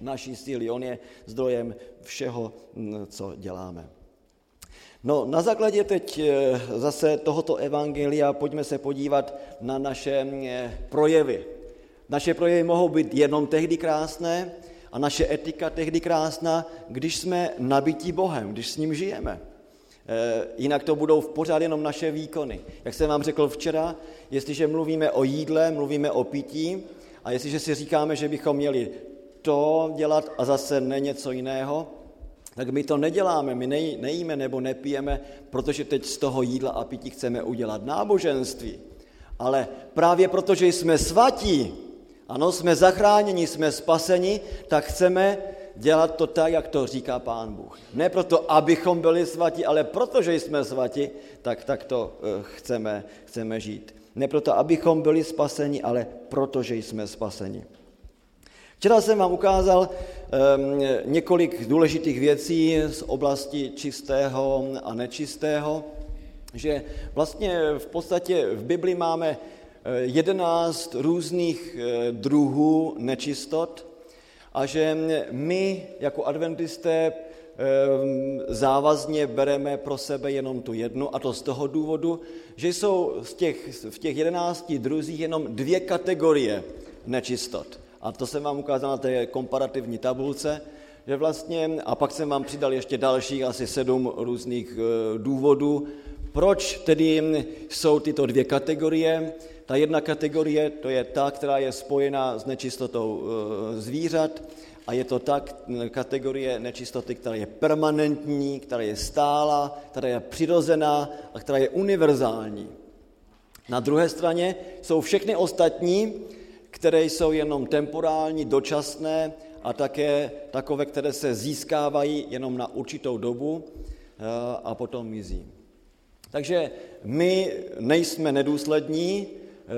naší síly, On je zdrojem všeho, co děláme. No, na základě teď eh, zase tohoto evangelia pojďme se podívat na naše eh, projevy naše projevy mohou být jenom tehdy krásné, a naše etika tehdy krásná, když jsme nabití Bohem, když s ním žijeme. E, jinak to budou v pořád jenom naše výkony. Jak jsem vám řekl včera, jestliže mluvíme o jídle, mluvíme o pití a jestliže si říkáme, že bychom měli to dělat a zase ne něco jiného, tak my to neděláme, my nej, nejíme nebo nepijeme, protože teď z toho jídla a pití chceme udělat náboženství. Ale právě protože jsme svatí, ano, jsme zachráněni, jsme spaseni, tak chceme dělat to tak, jak to říká Pán Bůh. Ne proto, abychom byli svatí, ale protože jsme svatí, tak, tak to eh, chceme, chceme žít. Ne proto, abychom byli spaseni, ale protože jsme spaseni. Včera jsem vám ukázal um, několik důležitých věcí z oblasti čistého a nečistého, že vlastně v podstatě v Bibli máme eh, jedenáct různých eh, druhů nečistot a že my jako adventisté závazně bereme pro sebe jenom tu jednu, a to z toho důvodu, že jsou z těch, v těch jedenácti druzích jenom dvě kategorie nečistot. A to jsem vám ukázal na té komparativní tabulce, že vlastně, a pak jsem vám přidal ještě dalších asi sedm různých e, důvodů, proč tedy jsou tyto dvě kategorie. Ta jedna kategorie, to je ta, která je spojená s nečistotou e, zvířat, a je to tak kategorie nečistoty, která je permanentní, která je stála, která je přirozená a která je univerzální. Na druhé straně jsou všechny ostatní, které jsou jenom temporální, dočasné a také takové, které se získávají jenom na určitou dobu eh, a potom mizí. Takže my nejsme nedůslední eh,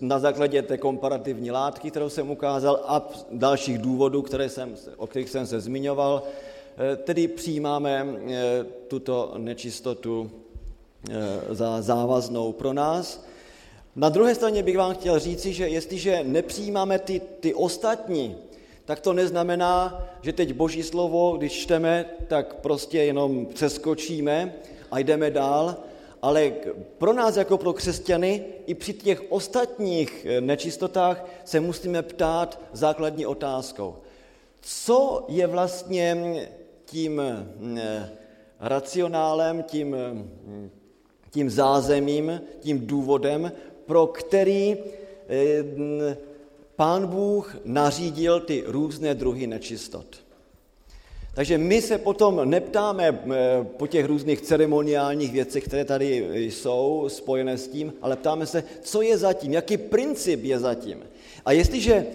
na základě té komparativní látky, kterou jsem ukázal, a dalších důvodů, které jsem, o kterých jsem se zmiňoval, eh, tedy přijímáme tuto nečistotu za závaznou pro nás na druhé straně bych vám chtěl říci, že jestliže nepřijímáme ty, ty ostatní, tak to neznamená, že teď Boží slovo, když čteme, tak prostě jenom přeskočíme a jdeme dál, ale pro nás jako pro křesťany i při těch ostatních eh, nečistotách se musíme ptát základní otázkou. Co je vlastně tím eh, racionálem, tím, hm, tím zázemím, tím důvodem, pro který eh, pán Bůh nařídil ty různé druhy nečistot. Takže my se potom neptáme eh, po těch různých ceremoniálních věcech, které tady jsou spojené s tím, ale ptáme se, co je zatím, jaký princip je zatím. A jestliže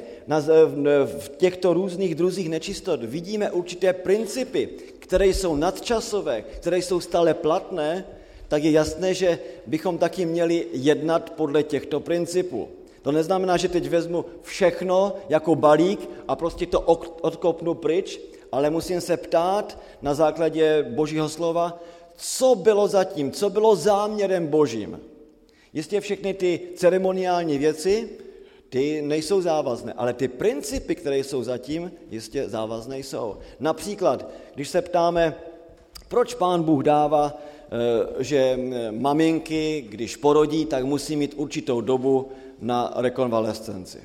v těchto různých druzích nečistot vidíme určité principy, které jsou nadčasové, které jsou stále platné, tak je jasné, že bychom taky měli jednat podle těchto principů. To neznamená, že teď vezmu všechno jako balík a prostě to odkopnu pryč, ale musím se ptát na základě Božího slova, co bylo zatím, co bylo záměrem Božím. Jistě všechny ty ceremoniální věci, ty nejsou závazné, ale ty principy, které jsou zatím, jistě závazné jsou. Například, když se ptáme, proč pán Bůh dává že eh, maminky, když porodí, tak musí mít určitou dobu na rekonvalescenci.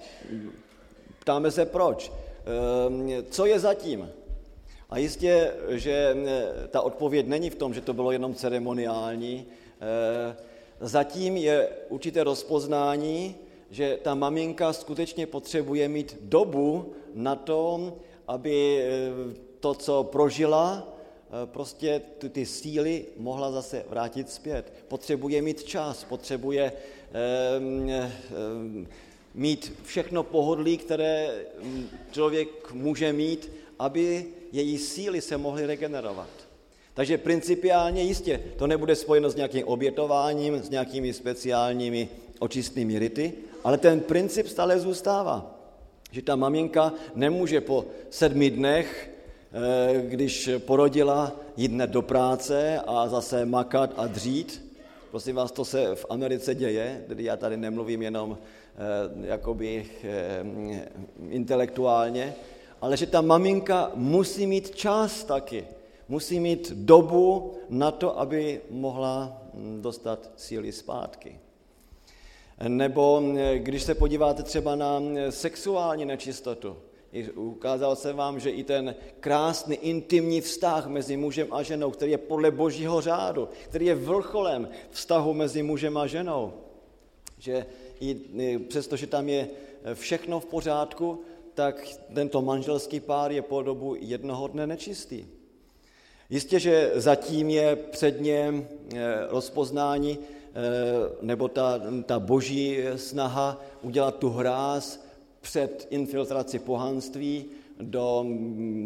Ptáme se proč. Eh, co je zatím? A jistě, že ta odpověď není v tom, že to bylo jenom ceremoniální. Zatím je určité rozpoznání, že ta maminka skutečně potřebuje mít dobu na to, aby to, co prožila, Eh, prostě ty, ty síly mohla zase vrátit zpět. Potřebuje mít čas, potřebuje um, um, mít všechno pohodlí, které mm, člověk může mít, aby její síly se mohly regenerovat. Takže principiálně jistě to nebude spojeno s nějakým obětováním, s nějakými speciálními očistnými rity, ale ten princip stále zůstává. Že ta maminka nemůže po sedmi dnech Eh, když porodila, jít hned do práce a zase makat a dřít. Prosím vás, to se v Americe děje, tedy já tady nemluvím jenom eh, jakoby eh, intelektuálně, ale že ta maminka musí mít čas taky, musí mít dobu na to, aby mohla hm, dostat síly zpátky. Nebo když se podíváte třeba na sexuální nečistotu, Ukázal jsem vám, že i ten krásný intimní vztah mezi mužem a ženou, který je podle božího řádu, který je vrcholem vztahu mezi mužem a ženou, že i přesto, že tam je všechno v pořádku, tak tento manželský pár je po dobu jednoho dne nečistý. Jistě, že zatím je předně eh, rozpoznání eh, nebo ta, ta boží snaha udělat tu hráz před infiltraci pohanství do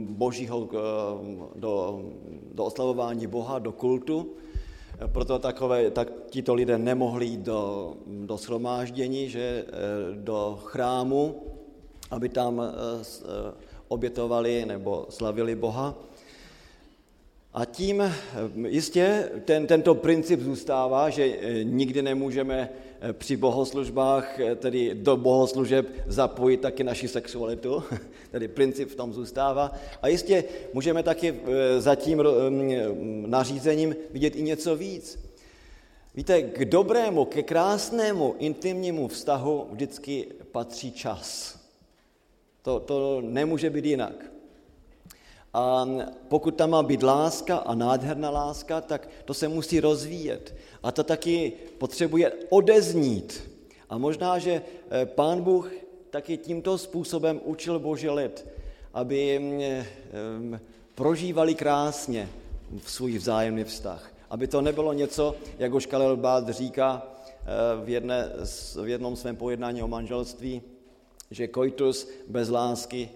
božího, eh, do, do oslavování Boha, do kultu. Proto takové, tak tito lidé nemohli jít do, do shromáždění, že, do chrámu, aby tam obětovali nebo slavili Boha. A tím eh, jistě ten, tento princip zůstává, že eh, nikdy nemůžeme eh, při bohoslužbách, tedy do bohoslužeb, zapojit taky naši sexualitu, <laughs> tedy princip v tom zůstává. A jistě můžeme taky za tím mm, nařízením vidět i něco víc. Víte, k dobrému, ke krásnému intimnímu vztahu vždycky patří čas. To, to nemůže být jinak. A pokud tam má být láska a nádherná láska, tak to se musí rozvíjet. A to taky potřebuje odeznít. A možná, že eh, pán Bůh taky tímto způsobem učil boží lid, aby mm, eh, mm, prožívali krásně v svůj vzájemný vztah. Aby to nebylo něco, jak už Kalel Bád říká eh, v, jedné, v jednom svém pojednání o manželství, že koitus bez lásky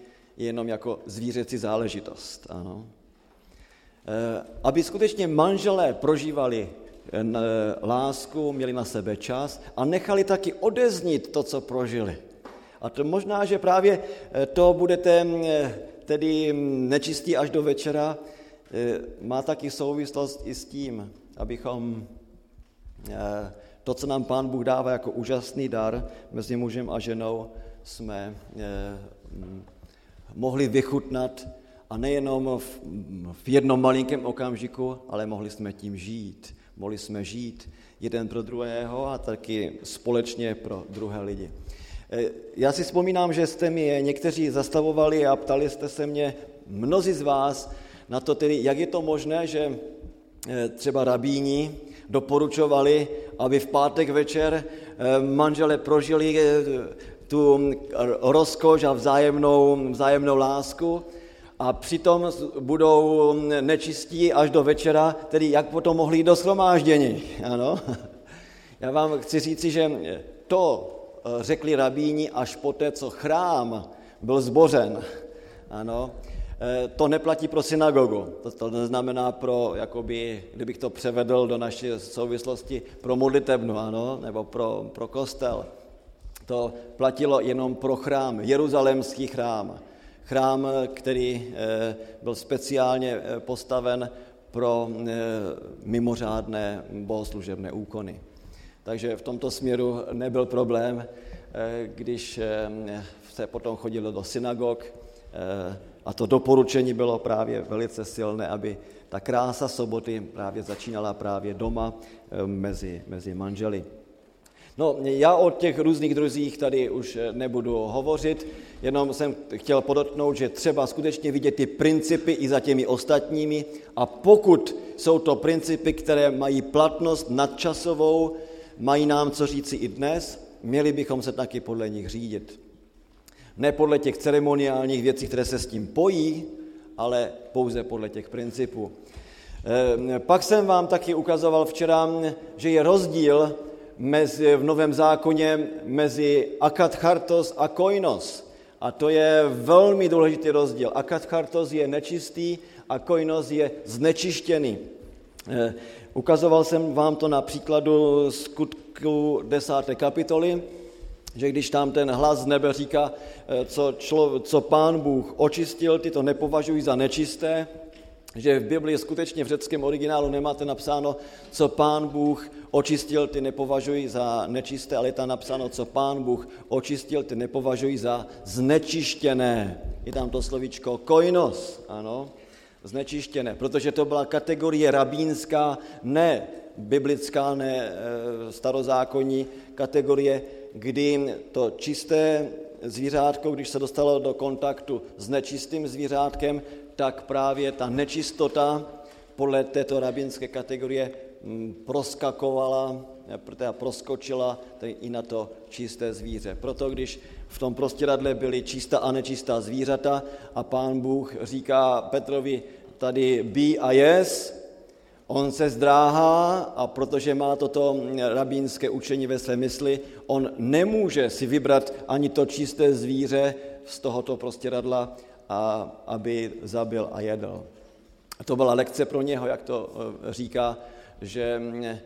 jenom jako zvířecí záležitost. Ano. Eh, aby skutečně manželé prožívali eh, lásku, měli na sebe čas a nechali taky odeznít to, co prožili. A to možná, že právě eh, to budete tedy nečistí až do večera, má taky souvislost i s tím, abychom to, co nám Pán Bůh dává jako úžasný dar mezi mužem a ženou, jsme mohli vychutnat a nejenom v, v jednom malinkém okamžiku, ale mohli jsme tím žít. Mohli jsme žít jeden pro druhého a taky společně pro druhé lidi. E, já si vzpomínám, že jste mi někteří zastavovali a ptali jste se mě, mnozí z vás, na to tedy, jak je to možné, že e, třeba rabíni doporučovali, aby v pátek večer e, manžele prožili tu rozkoš a vzájemnou, vzájemnou lásku a přitom budou nečistí až do večera, tedy jak potom mohli jít do schromáždění. Ano? <laughs> Já vám chci říci, že to eh, řekli rabíni až poté, co chrám byl zbořen. Ano? Eh, to neplatí pro synagogu. To, to neznamená pro, jakoby, kdybych to převedl do naší souvislosti, pro modlitebnu, ano, nebo pro, pro kostel. To platilo jenom pro chrám, jeruzalémský chrám. Chrám, který eh, byl speciálně eh, postaven pro eh, mimořádné bohoslužebné úkony. Takže v tomto směru nebyl problém, když se potom chodilo do synagog a to doporučení bylo právě velice silné, aby ta krása soboty právě začínala právě doma mezi, mezi manželi. No, já o těch různých druzích tady už eh, nebudu hovořit, jenom jsem chtěl podotknout, že třeba skutečně vidět ty principy i za těmi ostatními a pokud jsou to principy, které mají platnost nadčasovou, mají nám co říci i dnes, měli bychom se taky podle nich řídit. Ne podle těch ceremoniálních věcí, které se s tím pojí, ale pouze podle těch principů. Eh, pak jsem vám taky ukazoval včera, že je rozdíl mezi, v Novém zákoně mezi akatchartos a koinos. A to je velmi důležitý rozdíl. Akatchartos je nečistý a koinos je znečištěný. Eh, ukazoval jsem vám to na příkladu skutku desáté kapitoly, že když tam ten hlas z nebe říká, eh, co, člo, co pán Bůh očistil, ty to nepovažují za nečisté, že v Biblii skutečně v řeckém originálu nemáte napsáno, co pán Bůh očistil, ty nepovažují za nečisté, ale je tam napsáno, co pán Bůh očistil, ty nepovažují za znečištěné. Je tam to slovíčko koinos, ano, znečištěné, protože to byla kategorie rabínská, ne biblická, ne e, starozákonní, kategorie, kdy to čisté zvířátko, když se dostalo do kontaktu s nečistým zvířátkem, tak právě ta nečistota podle této rabinské kategorie proskakovala, teda proskočila i na to čisté zvíře. Proto když v tom prostěradle byly čistá a nečistá zvířata a pán Bůh říká Petrovi tady be a yes, On se zdráhá a protože má toto rabínské učení ve své mysli, on nemůže si vybrat ani to čisté zvíře z tohoto prostěradla, a aby zabil a jedl. To byla lekce pro něho, jak to eh, říká, že eh,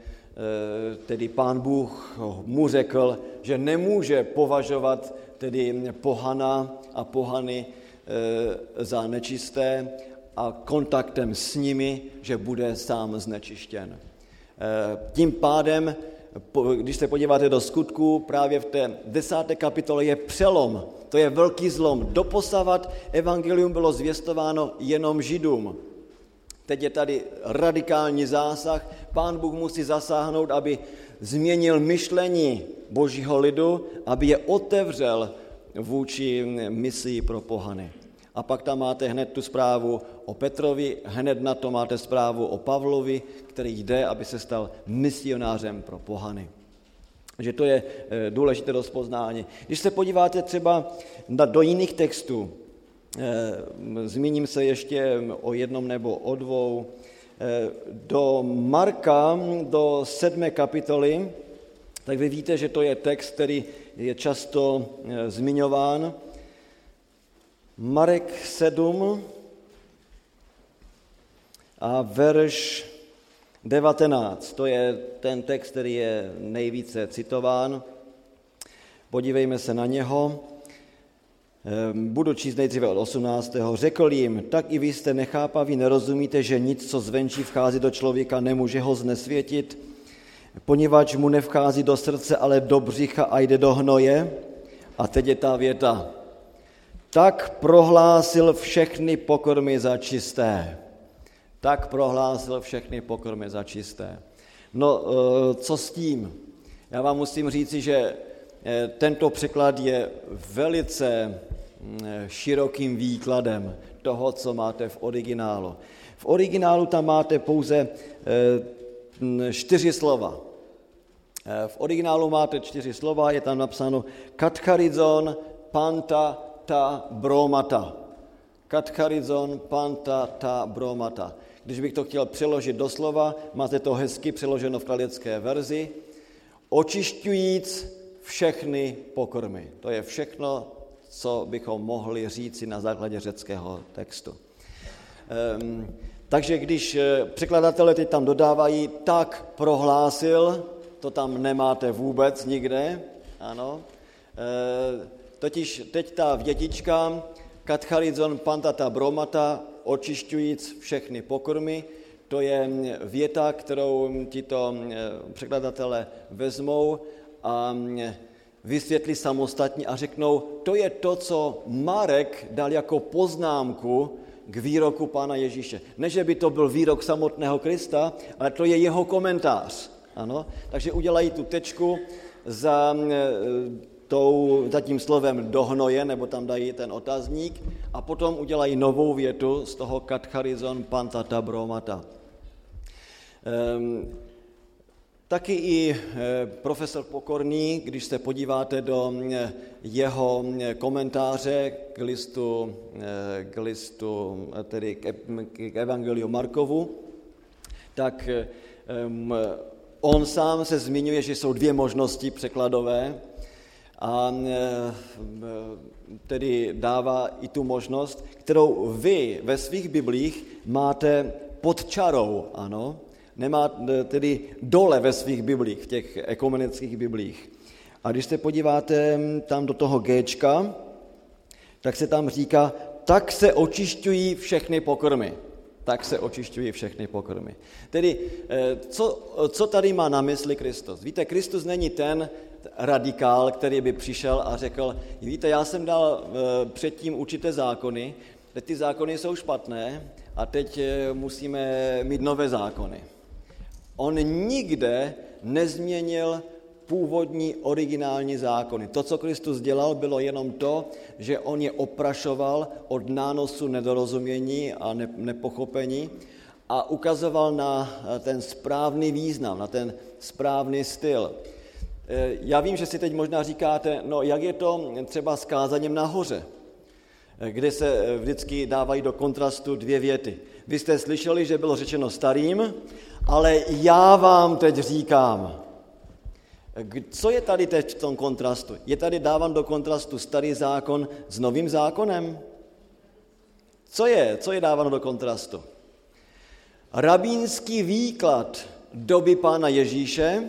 tedy pán Bůh mu řekl, že nemůže považovat tedy pohana a pohany eh, za nečisté a kontaktem s nimi, že bude sám znečištěn. Tím pádem, když se podíváte do skutku, právě v té desáté kapitole je přelom, to je velký zlom. Doposavat evangelium bylo zvěstováno jenom židům. Teď je tady radikální zásah. Pán Bůh musí zasáhnout, aby změnil myšlení božího lidu, aby je otevřel vůči misii pro pohany. A pak tam máte hned tu zprávu o Petrovi, hned na to máte zprávu o Pavlovi, který jde, aby se stal misionářem pro pohany. Že to je eh, důležité rozpoznání. Když se podíváte třeba do jiných textů, zmíním se ještě o jednom nebo o dvou. Eh, do Marka, do sedmé kapitoly, tak vy víte, že to je text, který je často eh, zmiňován. Marek 7 a verš 19, to je ten text, který je nejvíce citován. Podívejme se na něho. Ehm, budu číst nejdříve od 18. Řekl jim, tak i vy jste nechápaví, nerozumíte, že nic, co zvenčí vchází do člověka, nemůže ho znesvětit, poněvadž mu nevchází do srdce, ale do břicha a jde do hnoje. A teď je ta věta. Tak prohlásil všechny pokormy za čisté. Tak prohlásil všechny pokormy za čisté. No, eh, co s tím? Já vám musím říci, že eh, tento překlad je velice širokým výkladem toho, co máte v originálu. V originálu tam máte pouze eh, čtyři slova. Eh, v originálu máte čtyři slova, je tam napsáno katcharizon, panta, ta, bromata. Katcharizon, panta, ta, bromata. Když bych to chtěl přeložit do slova, máte to hezky přeloženo v kladické verzi. Očišťujíc všechny pokormy. To je všechno, co bychom mohli říci na základě řeckého textu. Ehm, takže když eh, překladatelé teď tam dodávají, tak prohlásil, to tam nemáte vůbec nikde, ano. E, totiž teď ta větička, katcharizon pantata bromata, očišťujíc všechny pokrmy, to je věta, kterou tito eh, překladatelé vezmou a vysvětlí samostatně a řeknou, to je to, co Marek dal jako poznámku k výroku Pána Ježíše. Ne, že by to byl výrok samotného Krista, ale to je jeho komentář. Ano? Takže udělají tu tečku za, e, tou, za tím slovem dohnoje, nebo tam dají ten otazník, a potom udělají novou větu z toho katcharizon pantata bromata. Um, Taky i eh, profesor Pokorný, když se podíváte do eh, jeho eh, komentáře k listu, k listu tedy k Evangeliu Markovu, tak on sám se zmiňuje, že jsou dvě možnosti překladové a tedy dává i tu možnost, kterou vy ve svých biblích máte pod čarou, ano, nemá eh, tedy dole ve svých biblích, v těch ekumenických biblích. A když se podíváte tam do toho Gčka, tak se tam říká, tak se očišťují všechny pokrmy. Tak se očišťují všechny pokrmy. Tedy, eh, co, co tady má na mysli Kristus? Víte, Kristus není ten radikál, který by přišel a řekl, víte, já jsem dal eh, předtím určité zákony, teď ty zákony jsou špatné a teď musíme mít nové zákony. On nikde nezměnil původní originální zákony. To, co Kristus dělal, bylo jenom to, že on je oprašoval od nánosu nedorozumění a nepochopení a ukazoval na ten správný význam, na ten správný styl. E, já vím, že si teď možná říkáte, no jak je to třeba s kázaním nahoře, kde se vždycky dávají do kontrastu dvě věty. Vy jste slyšeli, že bylo řečeno starým, ale já vám teď říkám. Co je tady teď v tom kontrastu? Je tady dáván do kontrastu starý zákon s novým zákonem? Co je? Co je dáváno do kontrastu? Rabínský výklad doby pána Ježíše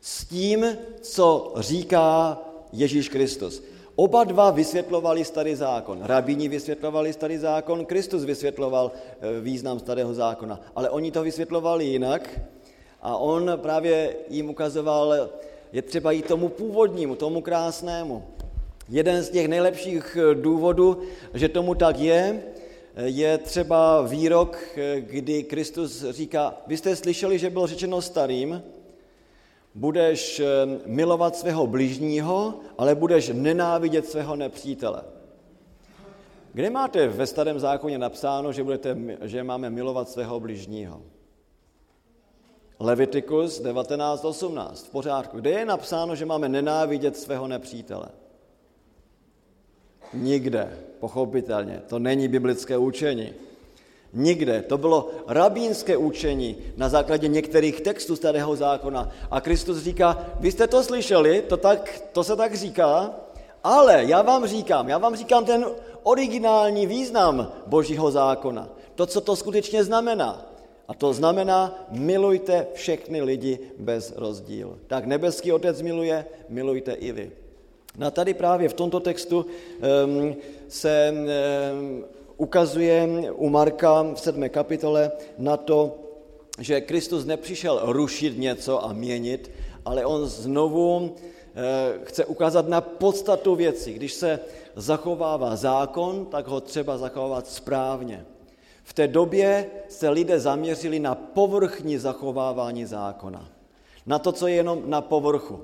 s tím, co říká Ježíš Kristus. Oba dva vysvětlovali starý zákon. Rabíni vysvětlovali starý zákon, Kristus vysvětloval eh, význam starého zákona. Ale oni to vysvětlovali jinak a on právě jim ukazoval, je třeba jít tomu původnímu, tomu krásnému. Jeden z těch nejlepších eh, důvodů, že tomu tak je, eh, je třeba výrok, kdy Kristus říká, vy jste slyšeli, že bylo řečeno starým, budeš milovat svého bližního, ale budeš nenávidět svého nepřítele. Kde máte ve starém zákoně napsáno, že, budete, že máme milovat svého bližního? Levitikus 19.18, v pořádku. Kde je napsáno, že máme nenávidět svého nepřítele? Nikde, pochopitelně. To není biblické učení. Nikde. To bylo rabínské učení na základě některých textů starého zákona. A Kristus říká, vy jste to slyšeli, to, tak, to se tak říká, ale já vám říkám, já vám říkám ten originální význam Božího zákona. To, co to skutečně znamená. A to znamená, milujte všechny lidi bez rozdíl. Tak nebeský otec miluje, milujte i vy. No a tady právě v tomto textu um, se um, ukazuje u Marka v sedmé kapitole na to, že Kristus nepřišel rušit něco a měnit, ale on znovu eh, chce ukázat na podstatu věci. Když se zachovává zákon, tak ho třeba zachovávat správně. V té době se lidé zaměřili na povrchní zachovávání zákona. Na to, co je jenom na povrchu.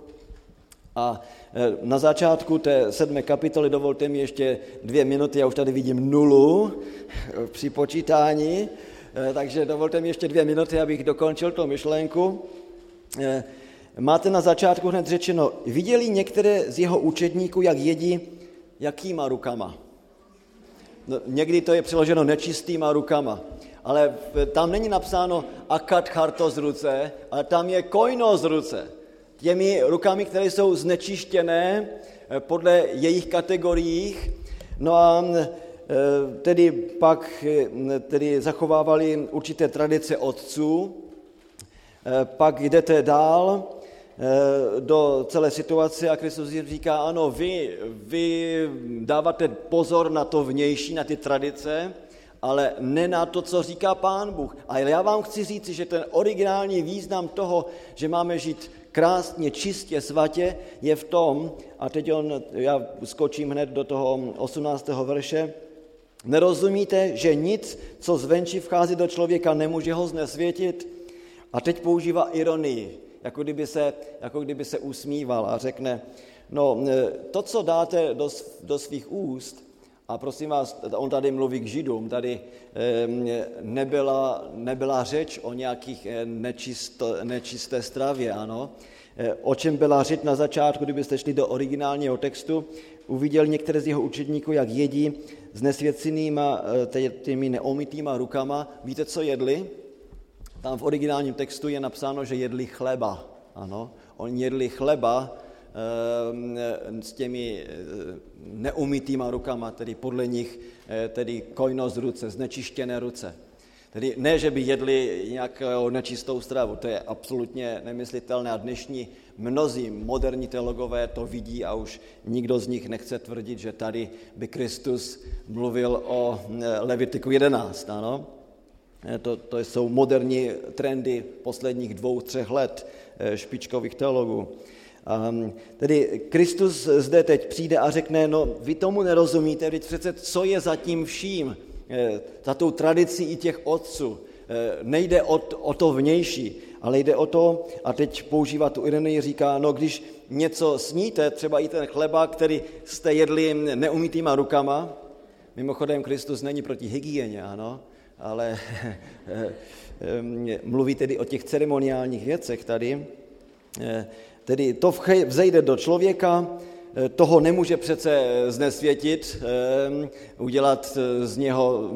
A e, na začátku té sedmé kapitoly dovolte mi ještě dvě minuty, já už tady vidím nulu e, při počítání, e, takže dovolte mi ještě dvě minuty, abych dokončil tu myšlenku. Máte na začátku hned řečeno, viděli některé z jeho učedníků, jak jedí, jakýma rukama. No, někdy to je přeloženo nečistýma rukama, ale tam není napsáno akat charto z ruce, ale tam je kojno z ruce těmi rukami, které jsou znečištěné eh, podle jejich kategoriích. No a eh, tedy pak eh, tedy zachovávali určité tradice otců. Pak jdete dál do celé situace a Kristus říká, ano, vy, vy dáváte pozor na to vnější, na ty tradice, ale ne na to, co říká Pán Bůh. A já vám chci říct, že ten originální význam toho, že máme žít krásně, čistě, svatě, je v tom, a teď on, já skočím hned do toho 18. verše, nerozumíte, že nic, co zvenčí vchází do člověka, nemůže ho znesvětit? A teď používá ironii, jako kdyby se, jako kdyby se usmíval a řekne, no to, co dáte do, do svých úst, a prosím vás, on tady mluví k židům, tady nebyla, nebyla řeč o nějakých eh, nečisto, nečisté stravě, ano. Eh, o čem byla řeč na začátku, kdybyste šli do originálního textu, uviděl některé z jeho učedníků, jak jedí s nesvěcenýma, eh, těmi neomytýma rukama. Víte, co jedli? Tam v originálním textu je napsáno, že jedli chleba. Ano, oni jedli chleba s těmi eh, neumytýma rukama, tedy podle nich eh, tedy kojno z ruce, znečištěné ruce. Tedy ne, že by jedli nějakou nečistou stravu, to je absolutně nemyslitelné a dnešní mnozí moderní teologové to vidí a už nikdo z nich nechce tvrdit, že tady by Kristus mluvil o eh, Levitiku 11, ano? To, to jsou moderní trendy posledních dvou, třech let špičkových teologů. Um, tedy Kristus zde teď přijde a řekne, no vy tomu nerozumíte, teď přece co je za tím vším, e, za tou tradicí i těch otců. E, nejde o, o to vnější, ale jde o to, a teď používá tu ironii, říká, no když něco sníte, třeba i ten chleba, který jste jedli neumýtýma rukama, mimochodem Kristus není proti hygieně, ano, ale <laughs> mluví tedy o těch ceremoniálních věcech tady, eh, tedy to vzejde do člověka, eh, toho nemůže přece znesvětit, eh, udělat z něho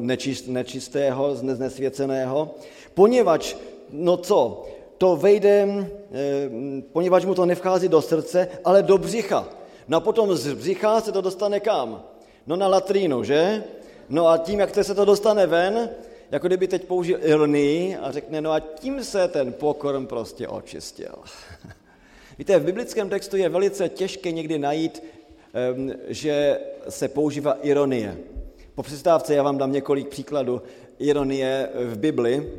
nečistého, znesvěceného, poněvadž, no co, to vejde, poněvadž mu to nevchází do srdce, ale do břicha. No a potom z břicha se to dostane kam? No na latrínu, že? No a tím, jak se to dostane ven, jako kdyby teď použil ironii a řekne, no a tím se ten pokorm prostě očistil. <laughs> Víte, v biblickém textu je velice těžké někdy najít, že se používá ironie. Po přestávce já vám dám několik příkladů ironie v Bibli.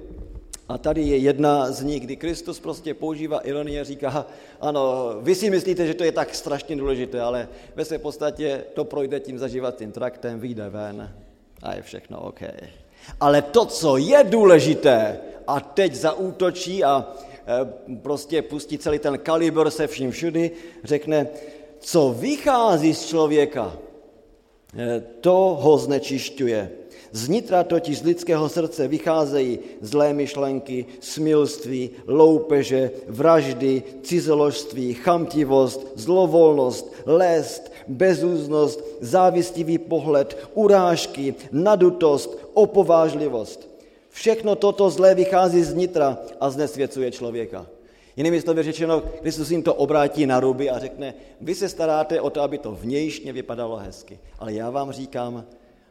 A tady je jedna z nich, kdy Kristus prostě používá ironie a říká, ano, vy si myslíte, že to je tak strašně důležité, ale ve své podstatě to projde tím zažívatým traktem, vyjde ven a je všechno OK. Ale to, co je důležité, a teď zaútočí a prostě pustí celý ten kalibr se vším všudy, řekne, co vychází z člověka, e, to ho znečišťuje. Z nitra totiž z lidského srdce vycházejí zlé myšlenky, smilství, loupeže, vraždy, cizoložství, chamtivost, zlovolnost, lest, bezúznost, závistivý pohled, urážky, nadutost, opovážlivost. Všechno toto zlé vychází z nitra a znesvěcuje člověka. Jinými slovy řečeno, Kristus jim to obrátí na ruby a řekne, vy se staráte o to, aby to vnějšně vypadalo hezky. Ale já vám říkám,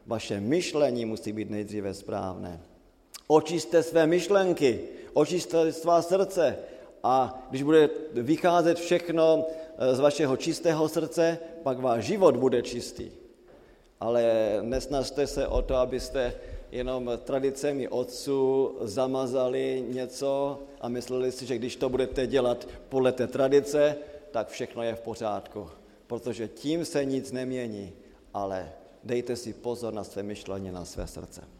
vaše myšlení musí být nejdříve správné. Očiste své myšlenky, očiste svá srdce a když bude vycházet všechno eh, z vašeho čistého srdce, pak váš život bude čistý. Ale nesnažte se o to, abyste jenom tradicemi otců zamazali něco a mysleli si, že když to budete dělat podle té tradice, tak všechno je v pořádku. Protože tím se nic nemění, ale dejte si pozor na své myšlení, na své srdce.